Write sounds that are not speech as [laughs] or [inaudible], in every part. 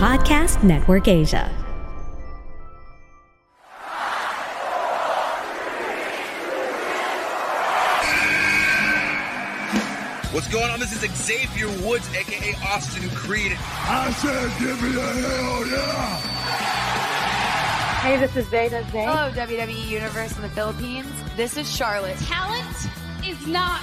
Podcast Network Asia. What's going on? This is Xavier Woods, aka Austin Creed. I said, give me a hell yeah! Hey, this is Zeta Zay. Hello, WWE Universe in the Philippines. This is Charlotte. Talent is not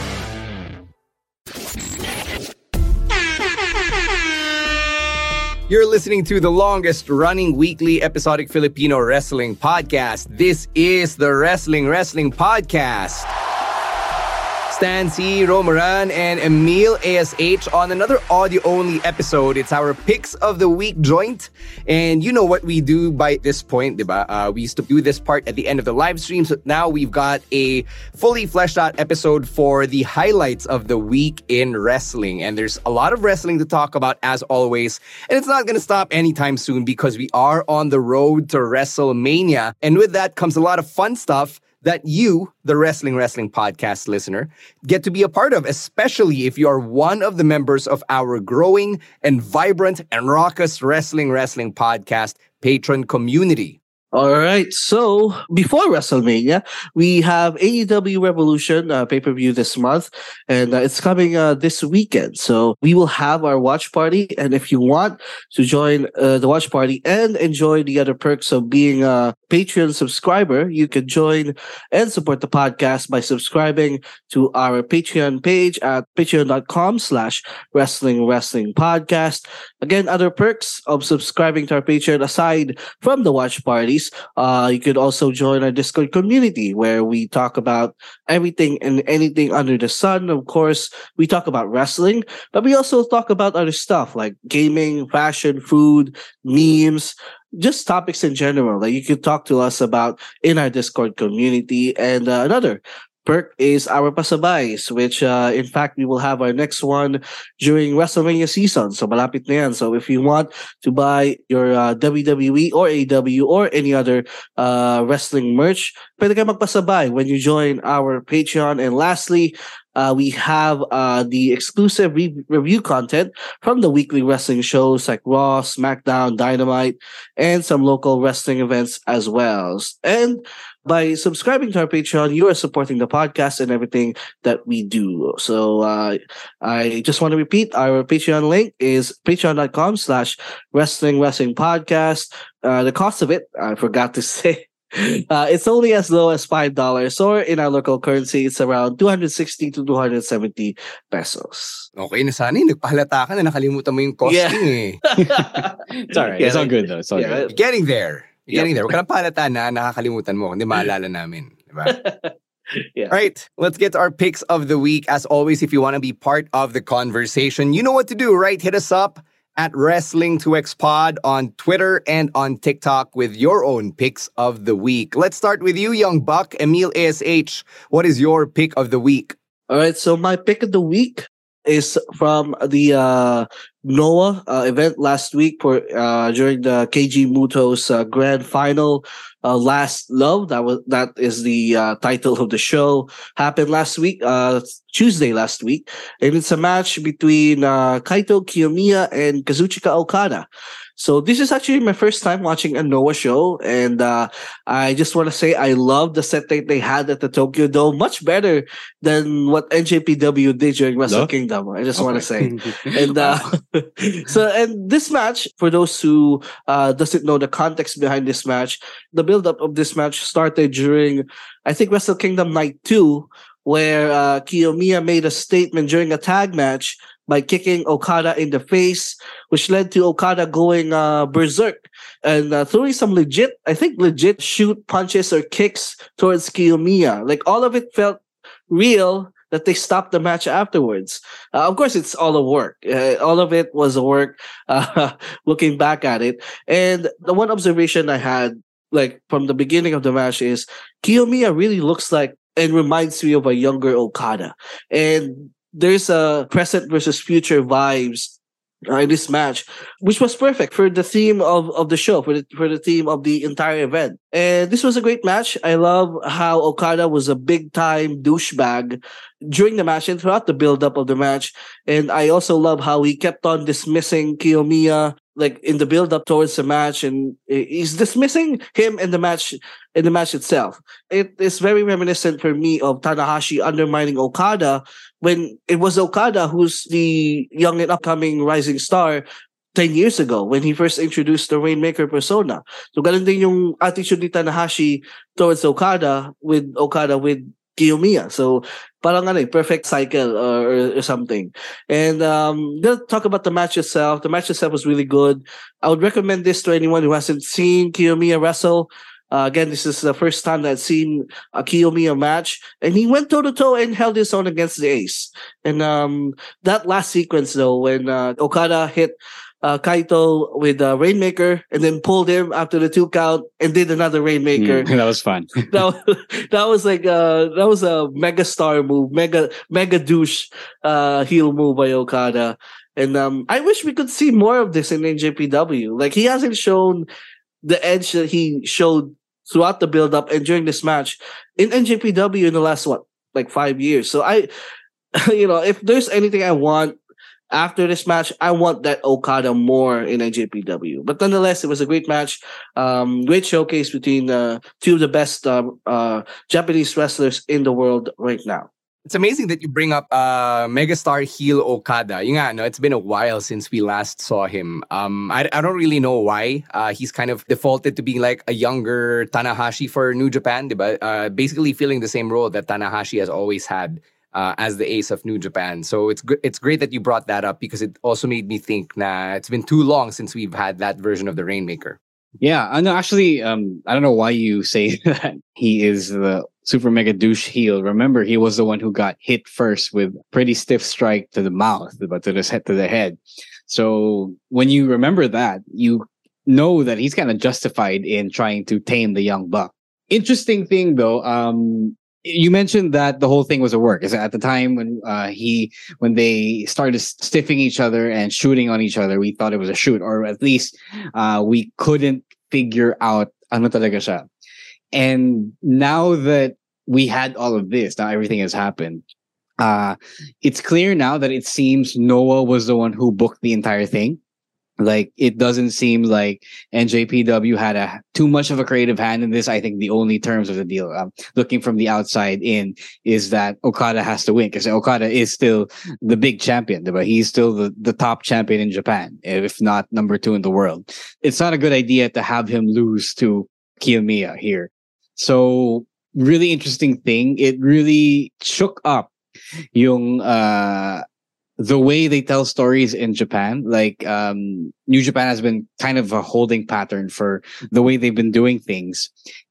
You're listening to the longest running weekly episodic Filipino wrestling podcast. This is the Wrestling Wrestling Podcast. Stan Sy, Romaran, and Emil ASH on another audio only episode. It's our picks of the week joint. And you know what we do by this point, diba? Uh, we used to do this part at the end of the live stream. So now we've got a fully fleshed out episode for the highlights of the week in wrestling. And there's a lot of wrestling to talk about as always. And it's not going to stop anytime soon because we are on the road to WrestleMania. And with that comes a lot of fun stuff that you, the Wrestling Wrestling Podcast listener, get to be a part of, especially if you are one of the members of our growing and vibrant and raucous Wrestling Wrestling Podcast patron community. All right. So before WrestleMania, we have AEW Revolution uh, pay per view this month, and uh, it's coming uh, this weekend. So we will have our watch party, and if you want to join uh, the watch party and enjoy the other perks of being a Patreon subscriber, you can join and support the podcast by subscribing to our Patreon page at patreon.com/slash Wrestling Wrestling Podcast. Again, other perks of subscribing to our Patreon aside from the watch parties uh, you could also join our Discord community where we talk about everything and anything under the sun. Of course, we talk about wrestling, but we also talk about other stuff like gaming, fashion, food, memes, just topics in general that you could talk to us about in our Discord community. And uh, another perk is our pasabays, which uh, in fact we will have our next one during WrestleMania season. So malapit na yan. So if you want to buy your uh, WWE or AW or any other uh, wrestling merch, pwede ka magpasabay when you join our Patreon. And lastly, uh, we have uh, the exclusive re- review content from the weekly wrestling shows like Raw, SmackDown, Dynamite, and some local wrestling events as well. And by subscribing to our Patreon, you are supporting the podcast and everything that we do. So uh, I just want to repeat our Patreon link is patreon.com slash wrestling wrestling podcast. Uh, the cost of it, I forgot to [laughs] say. Uh, it's only as low as five dollars, or in our local currency, it's around two hundred sixty to two hundred seventy pesos. Okay na sana, eh. nagpahalata ka na nakalimutan mo yung costing Yeah. eh. [laughs] It's all right. It's all good though. It's all Yeah. good. Getting there. Yep. Getting there. Huwag ka nang pahalata na nakakalimutan mo, hindi maalala namin. Diba? [laughs] Yeah. All right, let's get to our picks of the week. As always, if you want to be part of the conversation, you know what to do, right? Hit us up at Wrestling2X Pod on Twitter and on TikTok with your own picks of the week. Let's start with you, Young Buck, Emil ASH. What is your pick of the week? All right, so my pick of the week is from the uh, Noah uh, event last week for uh, during the Keiji Muto's uh, grand final. Uh, last love. That was that is the uh, title of the show. Happened last week uh tuesday last week. And it's a match between uh kaito kiyomiya and kazuchika okada So this is actually my first time watching a Noah show, and uh, I just want to say I love the set that they had at the Tokyo Dome, much better than what NJPW did during Wrestle no? Kingdom. I just okay. want to say, and uh, [laughs] [laughs] so and this match, for those who uh, doesn't know the context behind this match, the build up of this match started during I think Wrestle Kingdom Night Two, where uh, Kiyomiya made a statement during a tag match by kicking Okada in the face, which led to Okada going uh, berserk and uh, throwing some legit, I think legit shoot punches or kicks towards Kiyomiya. Like all of it felt real that they stopped the match afterwards. Uh, of course, it's all a work. Uh, all of it was a work. [laughs] Uh, looking back at it, and the one observation I had, like from the beginning of the match, is Kiyomiya really looks like and reminds me of a younger Okada. And there's a present versus future vibes in this match, which was perfect for the theme of, of the show, for the, for the theme of the entire event. And this was a great match. I love how Okada was a big time douchebag during the match and throughout the build up of the match. And I also love how he kept on dismissing Kiyomiya like in the build up towards the match and he's dismissing him in the match in the match itself. It is very reminiscent for me of Tanahashi undermining Okada when it was Okada who's the young and upcoming rising star 10 years ago when he first introduced the Rainmaker persona. So ganun din yung attitude ni Tanahashi towards Okada with Okada with Kiyomiya. So parang ano, eh, perfect cycle or, or something. And um, gonna talk about the match itself. The match itself was really good. I would recommend this to anyone who hasn't seen Kiyomiya wrestle. Uh, again, this is the first time that I've seen a Kiyomiya match, and he went toe to toe and held his own against the Ace. And um, that last sequence, though, when uh, Okada hit uh, Kaito with uh, Rainmaker and then pulled him after the two count and did another Rainmaker. Mm, that was fun. [laughs] that, [laughs] that was like uh, that was a mega star move, mega mega douche uh, heel move by Okada. And um, I wish we could see more of this in NJPW. Like he hasn't shown the edge that he showed throughout the build up and during this match in NJPW in the last what like five years. So I, [laughs] you know, if there's anything I want after this match, I want that Okada more in NJPW. But nonetheless, it was a great match. Um, great showcase between uh, two of the best uh, uh, Japanese wrestlers in the world right now. It's amazing that you bring up uh, megastar heel Okada. You know, it's been a while since we last saw him. Um, I, I don't really know why. Uh, he's kind of defaulted to being like a younger Tanahashi for New Japan, but uh, basically filling the same role that Tanahashi has always had uh, as the ace of New Japan. So it's gr- it's great that you brought that up because it also made me think that it's been too long since we've had that version of the Rainmaker. Yeah, I know. Actually, um, I don't know why you [laughs] say that he is the super mega douche heel. Remember, he was the one who got hit first with pretty stiff strike to the mouth, but to the head to the head. So when you remember that, you know that he's kind of justified in trying to tame the young buck. Interesting thing though, um, you mentioned that the whole thing was a work. Is at the time when uh, he when they started stiffing each other and shooting on each other, we thought it was a shoot, or at least uh, we couldn't figure out ano talaga siya. And now that we had all of this, now everything has happened. Uh, it's clear now that it seems Noah was the one who booked the entire thing. Like it doesn't seem like NJPW had a too much of a creative hand in this. I think the only terms of the deal, um, looking from the outside in, is that Okada has to win because Okada is still the big champion, but he's still the, the top champion in Japan, if not number two in the world. It's not a good idea to have him lose to Kiyomiya here. So really interesting thing. It really shook up yung uh the way they tell stories in Japan, like um, New Japan has been kind of a holding pattern for the way they've been doing things.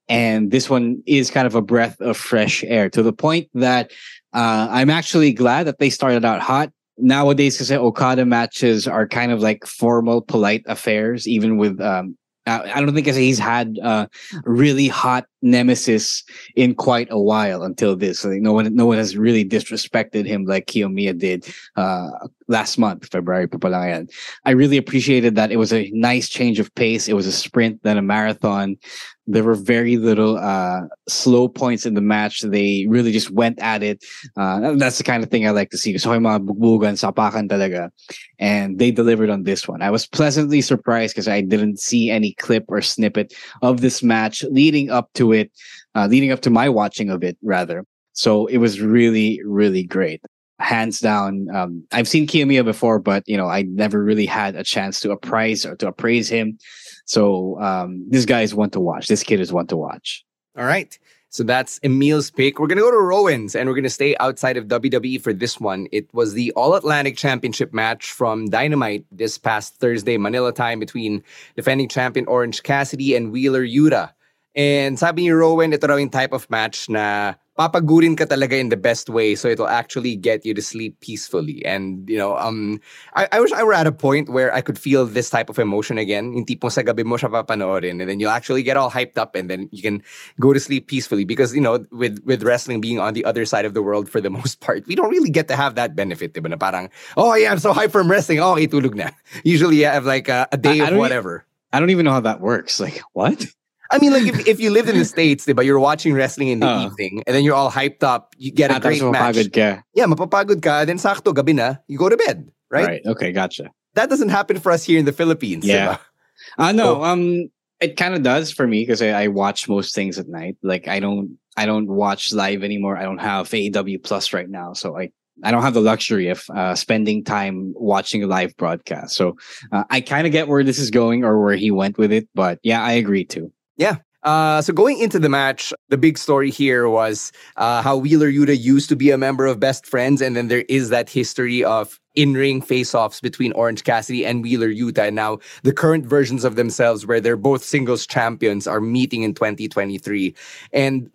And this one is kind of a breath of fresh air to the point that uh, I'm actually glad that they started out hot. Nowadays, because Okada matches are kind of like formal, polite affairs, even with um, I don't think he's had a really hot nemesis in quite a while until this. Like no one, no one has really disrespected him like Kiyomiya did uh, last month, February I really appreciated that. It was a nice change of pace. It was a sprint, then a marathon. There were very little uh, slow points in the match. They really just went at it. Uh, that's the kind of thing I like to see. So sapakan talaga. And they delivered on this one. I was pleasantly surprised because I didn't see any clip or snippet of this match leading up to it, uh, leading up to my watching of it, rather. So it was really, really great. Hands down. Um, I've seen Kiyomiya before, but you know, I never really had a chance to appraise or to appraise him. So um, this guy is one to watch. This kid is one to watch. All right. So that's Emil's pick. We're going to go to Rowen's and we're going to stay outside of WWE for this one. It was the All Atlantic Championship match from Dynamite this past Thursday, Manila time, between defending champion Orange Cassidy and Wheeler Yuta. And sabi ni Rowen, ito raw yung type of match na papagurin ka talaga in the best way so it'll actually get you to sleep peacefully. And, you know, um, I, I wish I were at a point where I could feel this type of emotion again. Yung tipong sa gabi mo siya papanoorin and then you'll actually get all hyped up and then you can go to sleep peacefully because, you know, with, with wrestling being on the other side of the world for the [laughs] most part, we don't really get to have that benefit, diba? Na parang, oh yeah, I'm so hyped from wrestling. Oh, okay, tulog na. [laughs] Usually I have like a, a day I, of I whatever. I don't even know how that works. Like, what? I mean, like if, if you lived in the States, but you're watching wrestling in the uh, evening and then you're all hyped up, you get a ah, great match. Ka. Yeah, mapapagod ka, then sakto, gabi na, you go to bed, right? Right, okay, gotcha. That doesn't happen for us here in the Philippines. Yeah. I uh, know. So, um, it kind of does for me because I, I, watch most things at night. Like I don't, I don't watch live anymore. I don't have AEW Plus right now, so I I don't have the luxury of uh, spending time watching a live broadcast. So uh, I kind of get where this is going or where he went with it. But yeah, I agree too. Yeah. Uh, so going into the match, the big story here was uh, how Wheeler Yuta used to be a member of Best Friends, and then there is that history of in-ring face-offs between Orange Cassidy and Wheeler Yuta, and now the current versions of themselves, where they're both singles champions, are meeting in 2023, and.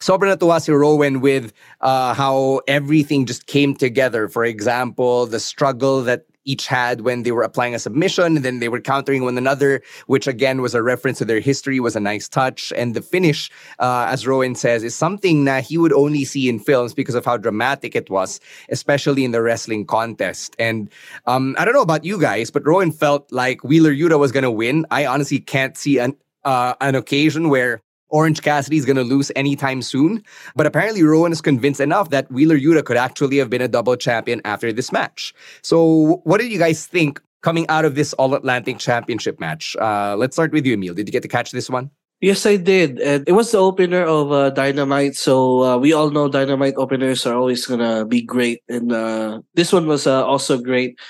Sobrang natuwa si Rowen with uh, how everything just came together. For example, the struggle that each had when they were applying a submission and then they were countering one another, which again was a reference to their history, was a nice touch. And the finish, uh, as Rowen says, is something that he would only see in films because of how dramatic it was, especially in the wrestling contest. And um, I don't know about you guys, but Rowen felt like Wheeler Yuta was going to win. I honestly can't see an, uh, an occasion where Orange Cassidy is going to lose anytime soon. But apparently, Rowen is convinced enough that Wheeler Yuta could actually have been a double champion after this match. So, what did you guys think coming out of this All Atlantic Championship match? Uh, let's start with you, Emil. Did you get to catch this one? Yes, I did. And it was the opener of uh, Dynamite. So uh, we all know Dynamite openers are always going to be great. And uh, this one was uh, also great.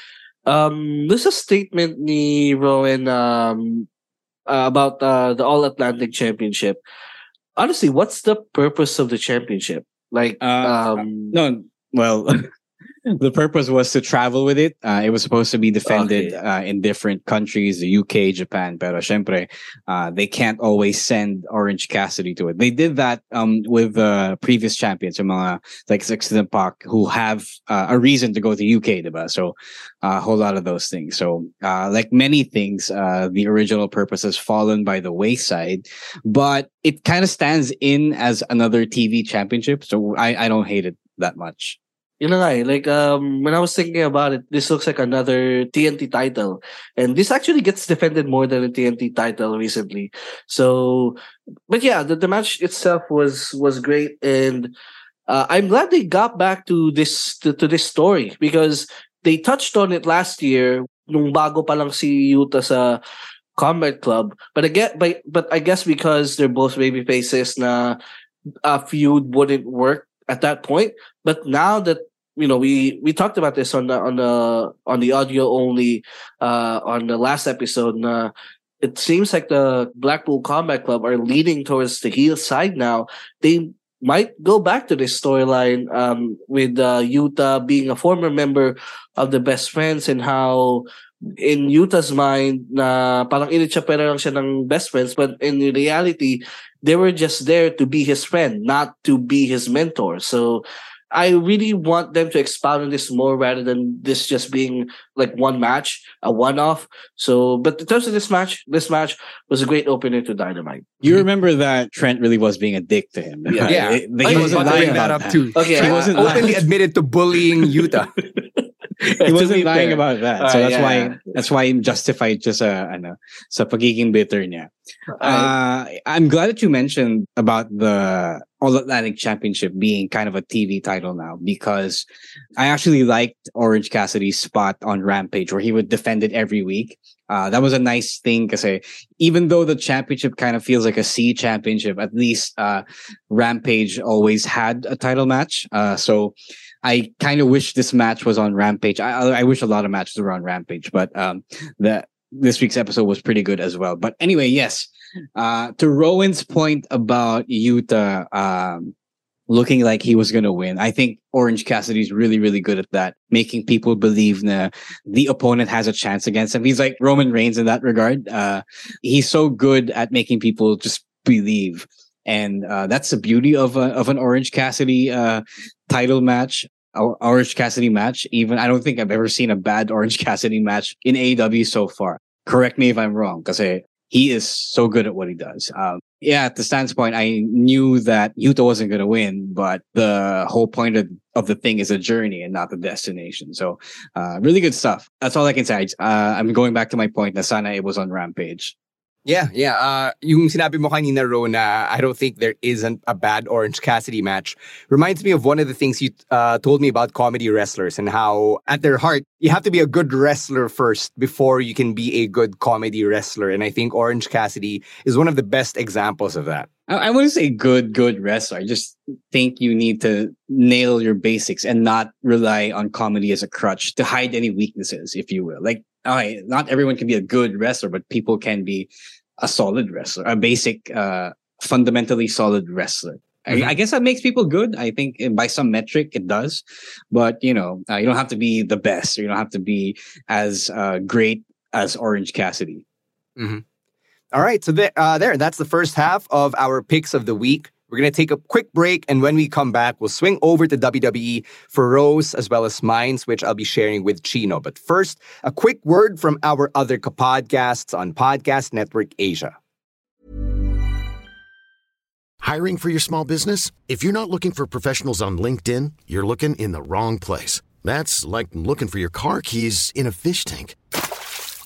Um, there's a statement ni Rowan um, uh, about uh, the All Atlantic Championship. Honestly, what's the purpose of the championship? Like, uh, um, no, well, [laughs] the purpose was to travel with it. Uh, it was supposed to be defended okay. uh, in different countries, the UK, Japan. Pero syempre, uh, they can't always send Orange Cassidy to it. They did that um, with uh, previous champions, yung mga like Six and Pac, who have uh, a reason to go to the UK, diba? So uh, a whole lot of those things. So like many things, the original purpose has fallen by the wayside, but it kind of stands in as another TV championship. So I, I don't hate it that much. You know, eh, like um, when I was thinking about it, this looks like another TNT title, and this actually gets defended more than a TNT title recently. So, but yeah, the, the match itself was was great, and uh, I'm glad they got back to this to, to this story because they touched on it last year nung bago pa lang si Yuta sa Combat Club. But again, but but I guess because they're both baby faces, na a feud wouldn't work at that point. But now that you know we we talked about this on the on the on the audio only uh on the last episode uh, it seems like the blackpool combat club are leaning towards the heel side now. They might go back to this storyline um with uh yuta being a former member of the best friends and how in Yuta's mind na parang initsapera lang siya ng best friends but in reality they were just there to be his friend not to be his mentor. So I really want them to expound on this more rather than this just being like one match, a one off. So, but in terms of this match, this match was a great opener to Dynamite. You remember that Trent really was being a dick to him. Yeah, yeah. It- he I was wasn't about to lying bring that about up too. Okay, He I- wasn't I- Openly admitted to bullying Yuta. [laughs] he wasn't lying fair. about that. So that's yeah, why that's why he justified just uh, ano, sa pagiging bitter niya. Uh, I'm glad that you mentioned about the All Atlantic Championship being kind of a TV title now because I actually liked Orange Cassidy's spot on Rampage where he would defend it every week. Uh, that was a nice thing because even though the championship kind of feels like a C championship, at least uh, Rampage always had a title match. Uh, so I kind of wish this match was on Rampage. I, I wish a lot of matches were on Rampage, but um, the this week's episode was pretty good as well. But anyway, yes. Uh, to Rowan's point about Yuta um, looking like he was going to win, I think Orange Cassidy's really, really good at that, making people believe that the opponent has a chance against him. He's like Roman Reigns in that regard. Uh, he's so good at making people just believe. And uh, that's the beauty of a, of an Orange Cassidy uh, title match. Orange Cassidy match. Even I don't think I've ever seen a bad Orange Cassidy match in AEW so far. Correct me if I'm wrong, because he is so good at what he does. Um, yeah, at the standpoint, I knew that Yuta wasn't going to win, but the whole point of, of the thing is a journey and not the destination. So, uh, really good stuff. That's all I can say. Uh, I'm going back to my point Nasana, it was on Rampage. Yeah, yeah. Uh, yung sinabi mo kanina, Ro, na I don't think there isn't a bad Orange Cassidy match reminds me of one of the things you uh, told me about comedy wrestlers and how, at their heart, you have to be a good wrestler first before you can be a good comedy wrestler. And I think Orange Cassidy is one of the best examples of that. I, I wouldn't say good, good wrestler. I just think you need to nail your basics and not rely on comedy as a crutch to hide any weaknesses, if you will. Like, okay, not everyone can be a good wrestler, but people can be a solid wrestler, a basic, uh, fundamentally solid wrestler. Mhm. I, I guess that makes people good. I think by some metric it does, but you know, uh, you don't have to be the best. Or you don't have to be as uh, great as Orange Cassidy. All right, so there, uh, there, that's the first half of our picks of the week. We're going to take a quick break, and when we come back, we'll swing over to WWE for Ro's as well as Mines, which I'll be sharing with Chino. But first, a quick word from our other podcasts on Podcast Network Asia. Hiring for your small business? If you're not looking for professionals on LinkedIn, you're looking in the wrong place. That's like looking for your car keys in a fish tank.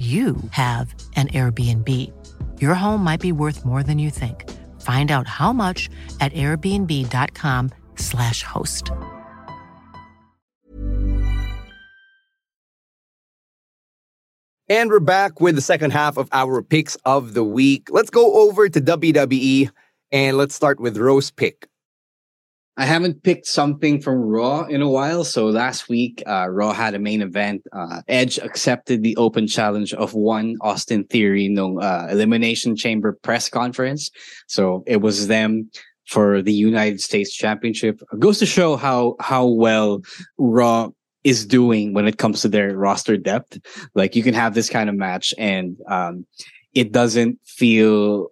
you have an Airbnb. Your home might be worth more than you think. Find out how much at airbnb.com/slash host. And we're back with the second half of our picks of the week. Let's go over to WWE and let's start with Ro's pick. I haven't picked something from Raw in a while. So last week, uh, Raw had a main event. Uh, Edge accepted the open challenge of one Austin Theory no uh, Elimination Chamber press conference. So it was them for the United States Championship. It goes to show how how well Raw is doing when it comes to their roster depth. Like you can have this kind of match and um, it doesn't feel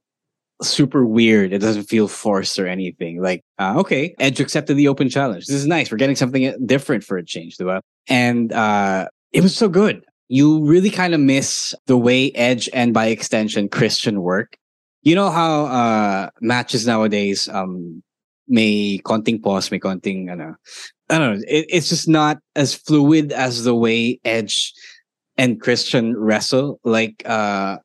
super weird. It doesn't feel forced or anything. Like, uh, okay, Edge accepted the open challenge. This is nice. We're getting something different for a change, diba? And uh, it was so good. You really kind of miss the way Edge and by extension Christian work. You know how uh, matches nowadays um, may konting pause, may konting. I don't know. It, it's just not as fluid as the way Edge and Christian wrestle. Like uh,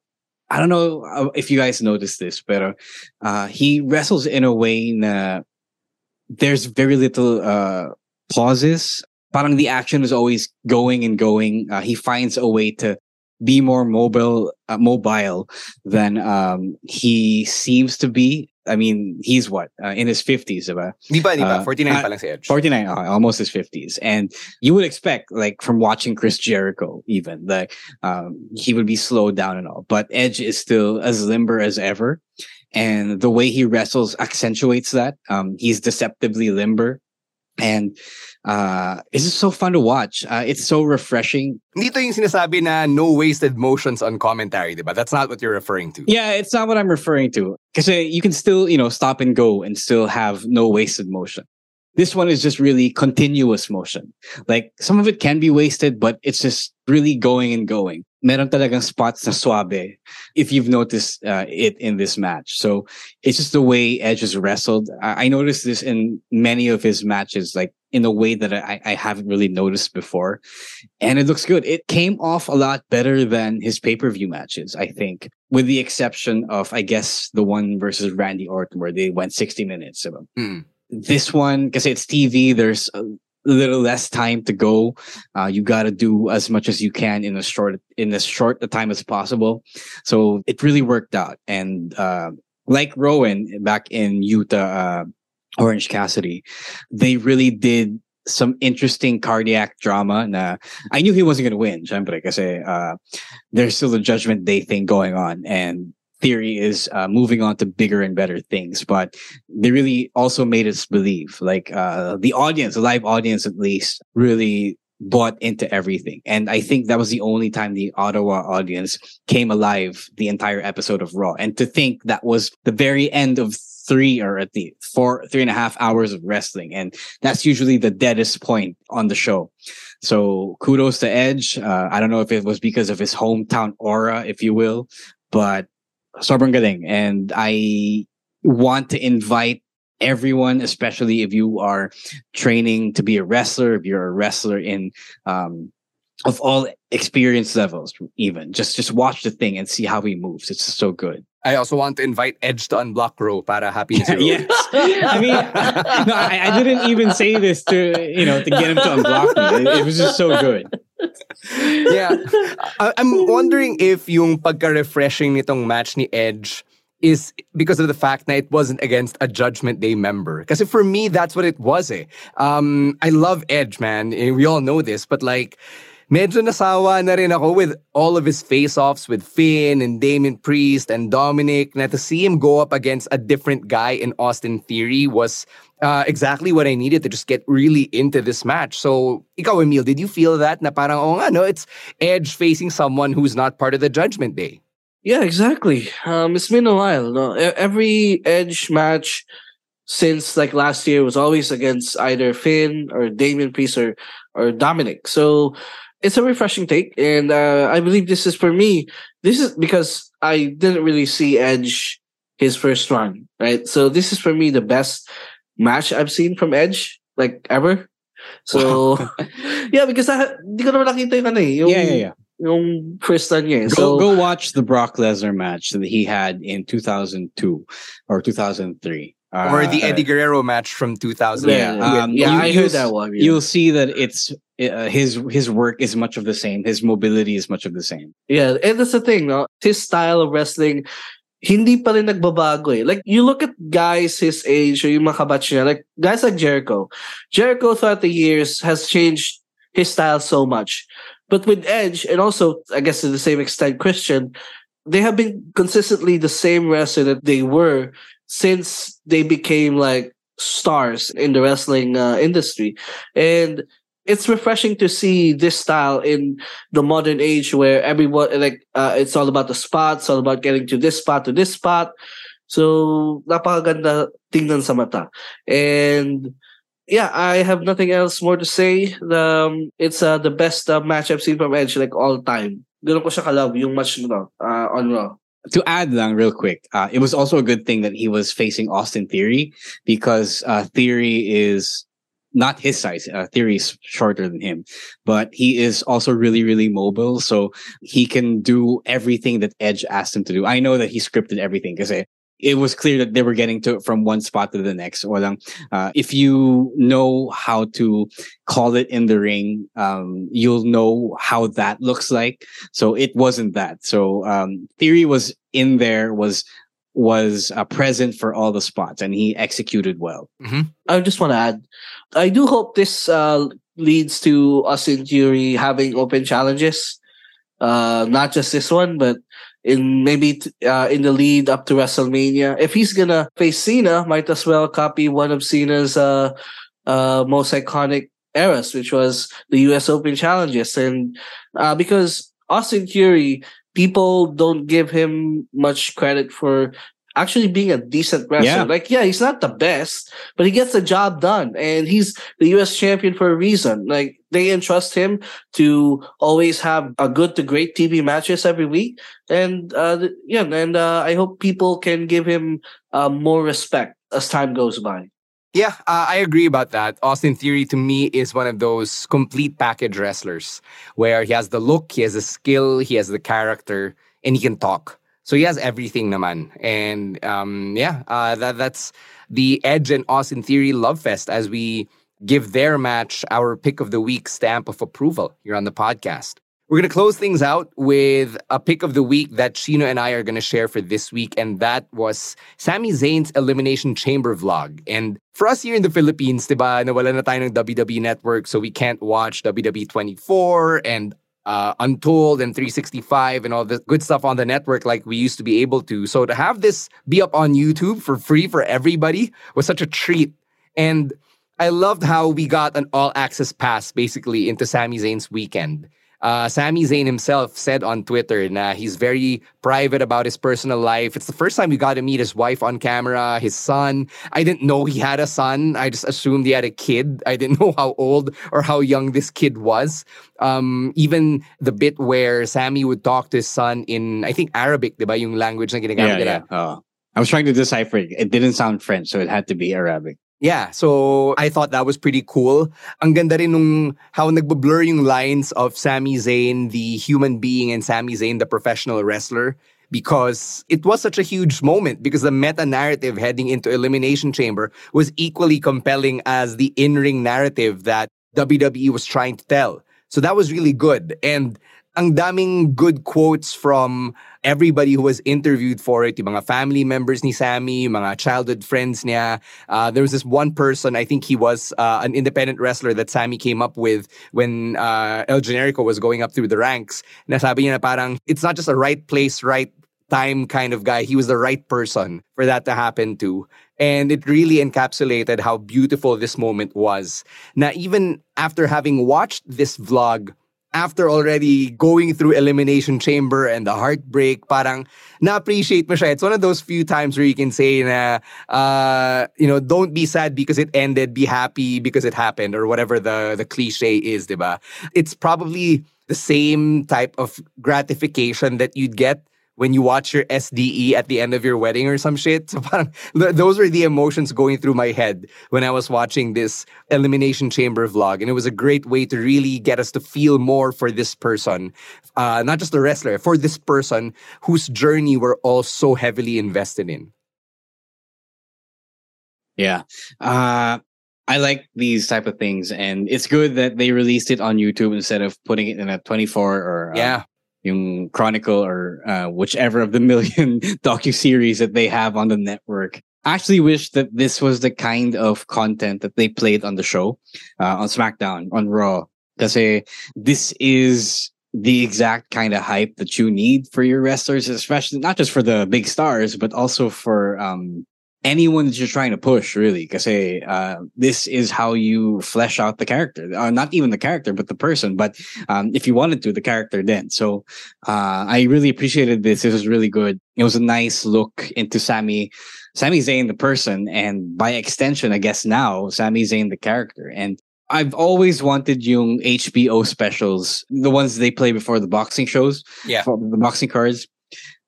I don't know uh, if you guys noticed this, but uh, he wrestles in a way that there's very little uh, pauses. Parang the action is always going and going. Uh, he finds a way to be more mobile, uh, mobile than um, he seems to be. I mean, he's what uh, in his fifties, diba? Di ba, di ba? Uh, 49 pa lang si Edge. 49, uh, almost his fifties, and you would expect, like from watching Chris Jericho, even like um, he would be slowed down and all. But Edge is still as limber as ever, and the way he wrestles accentuates that. Um, he's deceptively limber, and uh, it's just so fun to watch. Uh, it's so refreshing. Dito yung sinasabi na no wasted motions on commentary, but That's not what you're referring to. Yeah, it's not what I'm referring to. Because you can still, you know, stop and go and still have no wasted motion. This one is just really continuous motion. Like some of it can be wasted, but it's just really going and going. Meron talagang spots na suave if you've noticed uh, it in this match. So it's just the way Edge has wrestled. I, I noticed this in many of his matches, like in a way that I, I haven't really noticed before. And it looks good. It came off a lot better than his pay-per-view matches, I think, with the exception of, I guess, the one versus Randy Orton where they went 60 minutes. Mm. This one, because it's TV, there's a little less time to go. Uh, you got to do as much as you can in a short, in as short a time as possible. So it really worked out. And, uh, like Rowen back in Yuta, uh, Orange Cassidy, they really did some interesting cardiac drama. Na I knew he wasn't going to win, syempre, kasi uh, there's still a Judgment Day thing going on, and Theory is uh, moving on to bigger and better things. But they really also made us believe, like uh, the audience, the live audience at least, really bought into everything. And I think that was the only time the Ottawa audience came alive the entire episode of Raw. And to think that was the very end of three or at the four, three and a half hours of wrestling. And that's usually the deadest point on the show. So kudos to Edge. Uh, I don't know if it was because of his hometown aura, if you will, but sobrang galing. And I want to invite everyone, especially if you are training to be a wrestler, if you're a wrestler in, um, of all experience levels, even just just watch the thing and see how he moves. It's so good. I also want to invite Edge to unblock Row para happy [laughs] zero. yes. I mean, no, I, I, didn't even say this to you know to get him to unblock me. It, it was just so good. Yeah, I, I'm wondering if yung pagka-refreshing nitong match ni Edge is because of the fact that it wasn't against a Judgment Day member. Because for me, that's what it was. Eh. Um, I love Edge, man. We all know this, but like medyo nasawa na rin ako with all of his face-offs with Finn and Damien Priest and Dominic. Na to see him go up against a different guy in Austin Theory was uh, exactly what I needed to just get really into this match. So, ikaw, Emil, did you feel that? Na parang, oh nga, no, it's Edge facing someone who's not part of the Judgment Day. Yeah, exactly. Um, it's been a while. No, every Edge match since like last year was always against either Finn or Damien Priest or or Dominic. So it's a refreshing take, and uh, I believe this is for me. This is because I didn't really see Edge his first run, right? So this is for me the best match I've seen from Edge like ever. So [laughs] yeah, because I di ko naman nakita yung ano eh, yung, yeah, yeah, yeah. yung first run niya. Eh. Go, so, go watch the Brock Lesnar match that he had in 2002 or 2003. Uh, or the Eddie Guerrero match from 2000. Yeah, um, yeah, you, I heard that one. Yeah. You'll see that it's uh, his his work is much of the same. His mobility is much of the same. Yeah, and that's the thing, no? His style of wrestling, hindi pa rin nagbabago eh. Like, you look at guys his age or yung mga niya, like guys like Jericho. Jericho throughout the years has changed his style so much. But with Edge, and also, I guess to the same extent, Christian, they have been consistently the same wrestler that they were since they became like stars in the wrestling uh, industry. And it's refreshing to see this style in the modern age where everyone like uh, it's all about the spots, all about getting to this spot to this spot. So napakaganda tingnan sa mata. And yeah, I have nothing else more to say. Um, it's uh, the best uh, match I've seen from Edge like all time. Ganun ko siya kalove yung match mo uh, on Raw to add lang real quick, uh, it was also a good thing that he was facing Austin Theory because uh, Theory is not his size. Uh, is shorter than him, but he is also really, really mobile. So he can do everything that Edge asked him to do. I know that he scripted everything because it was clear that they were getting to from one spot to the next. Walang, uh, if you know how to call it in the ring, um, you'll know how that looks like. So it wasn't that. So um, Theory was in there, was was uh, present for all the spots, and he executed well. Mm-hmm. I just want to add, I do hope this uh, leads to Austin Theory having open challenges. Uh, not just this one, but in maybe uh, in the lead up to WrestleMania. If he's gonna face Cena, might as well copy one of Cena's uh, uh, most iconic eras, which was the U.S. Open challenges, and uh, because Austin Theory, people don't give him much credit for actually being a decent wrestler. Yeah. Like, yeah, he's not the best, but he gets the job done. And he's the US champion for a reason. Like, they entrust him to always have a good to great TV matches every week. And, uh, yeah, and, uh, I hope people can give him, uh, more respect as time goes by. Yeah, uh, I agree about that. Austin Theory to me is one of those complete package wrestlers where he has the look, he has the skill, he has the character, and he can talk. So he has everything naman. And um, yeah, uh, that, that's the Edge and Austin Theory Love Fest as we give their match our pick of the week stamp of approval here on the podcast. We're going to close things out with a pick of the week that Chino and I are going to share for this week, and that was Sami Zayn's Elimination Chamber vlog. And for us here in the Philippines, diba, nawala na tayo ng WWE Network, so we can't watch WWE 24 and uh, Untold and 365 and all the good stuff on the network like we used to be able to. So to have this be up on YouTube for free for everybody was such a treat. And I loved how we got an all access pass basically into Sami Zayn's weekend. Uh, Sami Zayn himself said on Twitter that he's very private about his personal life. It's the first time we got to meet his wife on camera, his son. I didn't know he had a son. I just assumed he had a kid. I didn't [laughs] know how old or how young this kid was. Um, even the bit where Sami would talk to his son in, I think, Arabic, diba? Yung language na ginagamit yeah, yeah. Uh, I was trying to decipher it. It didn't sound French, so it had to be Arabic. Yeah, so I thought that was pretty cool. Ang ganda rin nung how nagbo-blur yung lines of Sami Zayn, the human being, and Sami Zayn, the professional wrestler. Because it was such a huge moment because the meta narrative heading into Elimination Chamber was equally compelling as the in ring narrative that WWE was trying to tell. So that was really good. And ang daming good quotes from everybody who was interviewed for it, yung mga family members ni Sami, mga childhood friends niya. Uh, there was this one person, I think he was uh, an independent wrestler that Sami came up with when uh, El Generico was going up through the ranks. Nasabi niya na parang, it's not just a right place, right time kind of guy. He was the right person for that to happen to. And it really encapsulated how beautiful this moment was. Now, even after having watched this vlog after already going through elimination chamber and the heartbreak, parang na-appreciate mo siya. It's one of those few times where you can say na, uh, you know, don't be sad because it ended, be happy because it happened, or whatever the, the cliche is, diba? It's probably the same type of gratification that you'd get when you watch your SDE at the end of your wedding or some shit. [laughs] So parang, those were the emotions going through my head when I was watching this Elimination Chamber vlog. And it was a great way to really get us to feel more for this person, uh, not just the wrestler, for this person whose journey we're all so heavily invested in. Yeah. Uh, I like these type of things, and it's good that they released it on YouTube instead of putting it in a 24 or yeah yung Chronicle or uh, whichever of the [laughs] million docu series that they have on the network. I actually wish that this was the kind of content that they played on the show, uh, on SmackDown, on Raw. Because this is the exact kind of hype that you need for your wrestlers, especially not just for the big stars, but also for um, anyone that you're trying to push, really. Because uh, this is how you flesh out the character, uh, not even the character, but the person. But um, if you wanted to, the character then. So uh, I really appreciated this. This was really good. It was a nice look into Sammy, Sami Zayn, the person, and by extension, I guess now Sami Zayn, the character. And I've always wanted young HBO specials, the ones they play before the boxing shows, yeah, the boxing cards.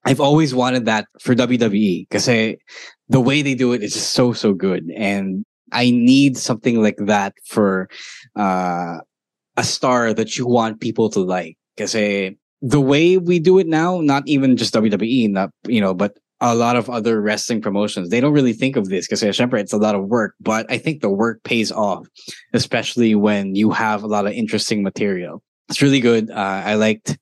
I've always wanted that for WWE because the way they do it is just so so good. And I need something like that for uh, a star that you want people to like. Because the way we do it now, not even just WWE, not you know, but a lot of other wrestling promotions, they don't really think of this because it's a lot of work. But I think the work pays off, especially when you have a lot of interesting material. It's really good. Uh, I liked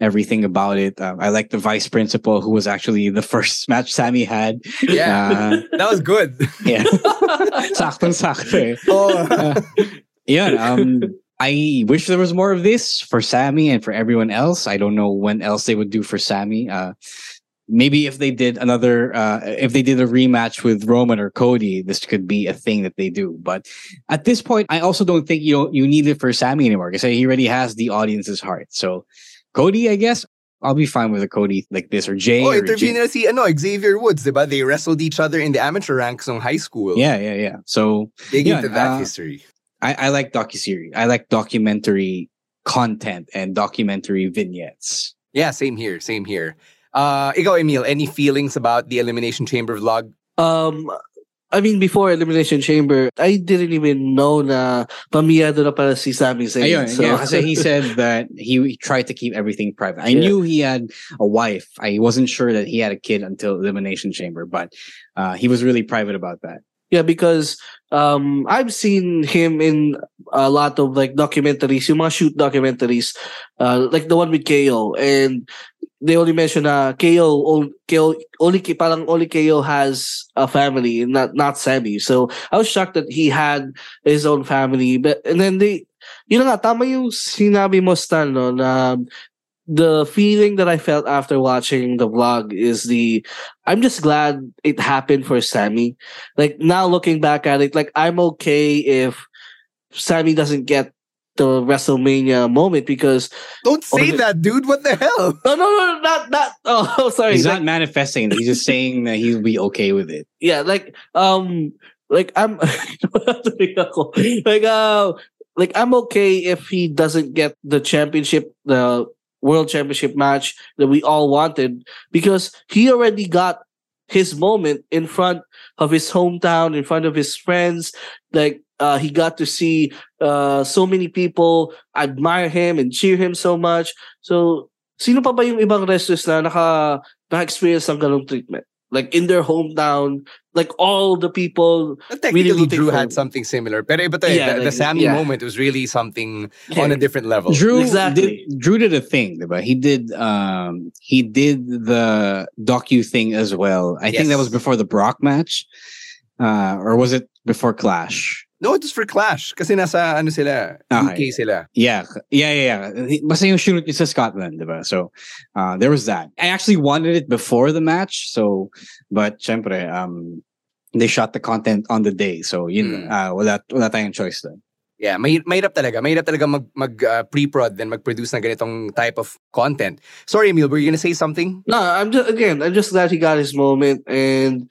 everything about it. Uh, I like the vice principal, who was actually the first [laughs] match Sami had. Yeah, uh, [laughs] that was good. Yeah, [laughs] saktong sakto. Oh. yeah. Um, I wish there was more of this for Sami and for everyone else. I don't know when else they would do for Sami. Uh, maybe if they did another uh, if they did a rematch with Roman or Cody, this could be a thing that they do. But at this point, I also don't think you you need it for Sami anymore because he already has the audience's heart. So Cody, I guess. I'll be fine with a Cody like this or Jey. Oh, or intervene na si ano, Xavier Woods, diba? They wrestled each other in the amateur ranks in high school. Yeah, yeah, yeah. So dig yeah, into that uh, history. I, I like docuseries. I like documentary content and documentary vignettes. Yeah, same here. Same here. Uh, ikaw, Emil, any feelings about the Elimination Chamber vlog? Um, I mean, before Elimination Chamber, I didn't even know na pamiyado na para si Sami Zayn. Ayun, so. yeah, kasi he [laughs] said that he, tried to keep everything private. I Yeah. knew he had a wife. I wasn't sure that he had a kid until Elimination Chamber, but uh, he was really private about that. Yeah, because um, I've seen him in a lot of like documentaries, yung mga shoot documentaries, uh, like the one with KO, and they only mention uh, KO, KO only parang only KO has a family, not not Sammy. So I was shocked that he had his own family, but and then they, know nga, tama yung sinabi mo Stan, no, na the feeling that I felt after watching the vlog is the I'm just glad it happened for Sami. Like now looking back at it, like I'm okay if Sami doesn't get the WrestleMania moment because Don't say Okay. that, dude. What the hell? no no no not not [laughs] oh sorry He's like, not manifesting. He's just saying that he'll be okay with it. yeah like um like I'm [laughs] like uh like I'm okay if he doesn't get the championship the world championship match that we all wanted because he already got his moment in front of his hometown in front of his friends. Like uh, he got to see uh, so many people admire him and cheer him so much. So sino pa ba yung ibang wrestlers na naka naka-experience ng ganong treatment like in their hometown like all the people Technically, rooting Drew had something similar. Pero iba to eh, Yeah, the, the Sami yeah. moment was really something Yeah. on a different level. Drew Exactly. did Drew did a thing, but he did um he did the docu thing as well. I think that was before the Brock match. Uh or was it before Clash? No, it was for Clash. Kasi nasa, ano sila, Okay. UK sila. Yeah, yeah, yeah, yeah. He- Basta yung shoot niya sa Scotland, diba? So, uh, there was that. I actually wanted it before the match, so, but syempre, um, they shot the content on the day, so yun, Mm. uh, wala, wala tayong choice then. Yeah, may, mahirap talaga. Mahirap talaga mag, mag uh, pre-prod then mag-produce ng ganitong type of content. Sorry, Emil, were you gonna say something? No, I'm just again. I'm just glad he got his moment, and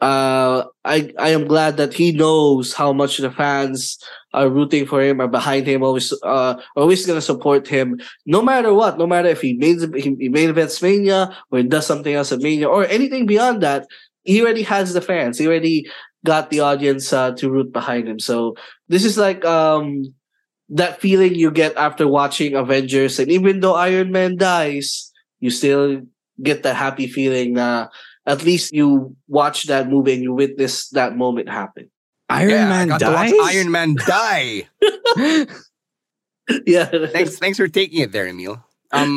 uh, I I am glad that he knows how much the fans are rooting for him, are behind him, always uh always gonna support him, no matter what. No matter if he main he, he main events Mania or he does something else at Mania or anything beyond that. He already has the fans. He already got the audience uh, to root behind him. So this is like um that feeling you get after watching Avengers, and even though Iron Man dies, you still get that happy feeling na at least you watch that movie and you witness that moment happen. Iron yeah, Man got to watch dies? Iron Man die. [laughs] yeah. thanks, thanks for taking it there, Emil. Um,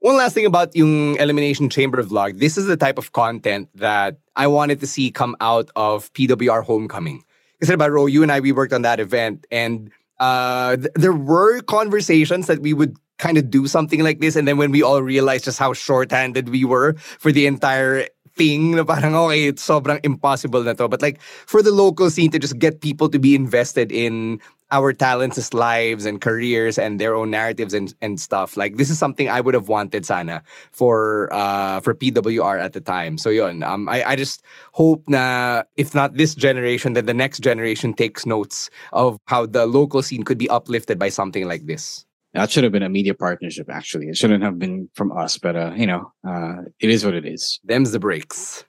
one last thing about yung Elimination Chamber vlog. This is the type of content that I wanted to see come out of PWR Homecoming. Kasi diba, Ro, you and I, we worked on that event and uh, th- there were conversations that we would kind of do something like this. And then when we all realized just how short-handed we were for the entire thing, na parang okay, it's sobrang impossible na to. But like for the local scene to just get people to be invested in our talents' lives and careers and their own narratives and, and stuff. Like this is something I would have wanted sana for uh for PWR at the time. So yun, um I, I just hope na if not this generation, then the next generation takes notes of how the local scene could be uplifted by something like this. That should have been a media partnership, actually. It shouldn't have been from us, but, uh, you know, uh, it is what it is. Them's the breaks.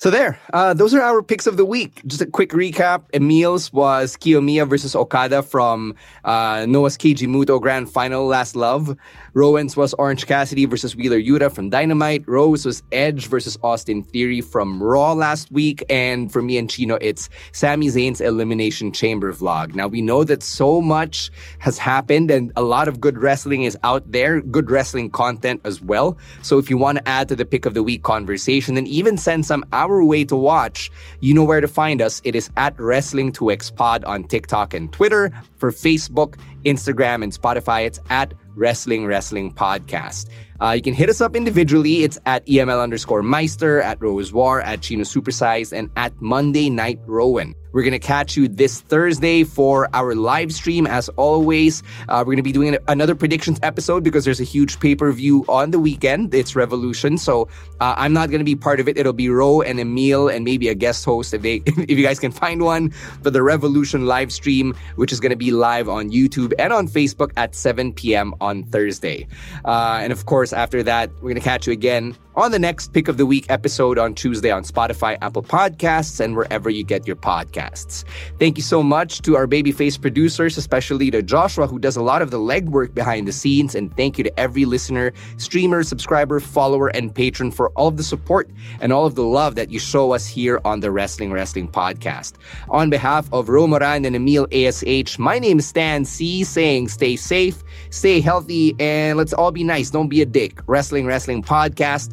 So there, uh, those are our picks of the week. Just a quick recap. Emil's was Kiyomiya versus Okada from uh, Noah's Keiji Muto Grand Final Last Love. Rowen's was Orange Cassidy versus Wheeler Yuta from Dynamite. Ro's was Edge versus Austin Theory from Raw last week. And for me and Chino, it's Sami Zayn's Elimination Chamber vlog. Now, we know that so much has happened and a lot of good wrestling is out there, good wrestling content as well. So if you want to add to the pick of the week conversation, then even send some our way to watch, you know where to find us. It is at Wrestling2X Pod on TikTok and Twitter. For Facebook, Instagram, and Spotify, it's at Wrestling Wrestling Podcast. Uh, you can hit us up individually. It's at EML underscore Meister, at Rose War, at Chino Supersize, and at Monday Night Rowen. We're going to catch you this Thursday for our live stream. As always, uh, we're going to be doing another predictions episode because there's a huge pay per view on the weekend. It's Revolution. So uh, I'm not going to be part of it. It'll be Ro and Emil and maybe a guest host if they [laughs] if you guys can find one for the Revolution live stream, which is going to be live on YouTube and on Facebook at 7 p.m. on Thursday. Uh, and of course, after that, we're going to catch you again on the next Pick of the Week episode on Tuesday on Spotify, Apple Podcasts, and wherever you get your podcasts. Thank you so much to our babyface producers, especially to Joshua, who does a lot of the legwork behind the scenes. And thank you to every listener, streamer, subscriber, follower, and patron for all of the support and all of the love that you show us here on the Wrestling Wrestling Podcast. On behalf of Romoran and Emil ASH, my name is Stan Sy, saying stay safe, stay healthy, and let's all be nice. Don't be a dick. Wrestling Wrestling Podcast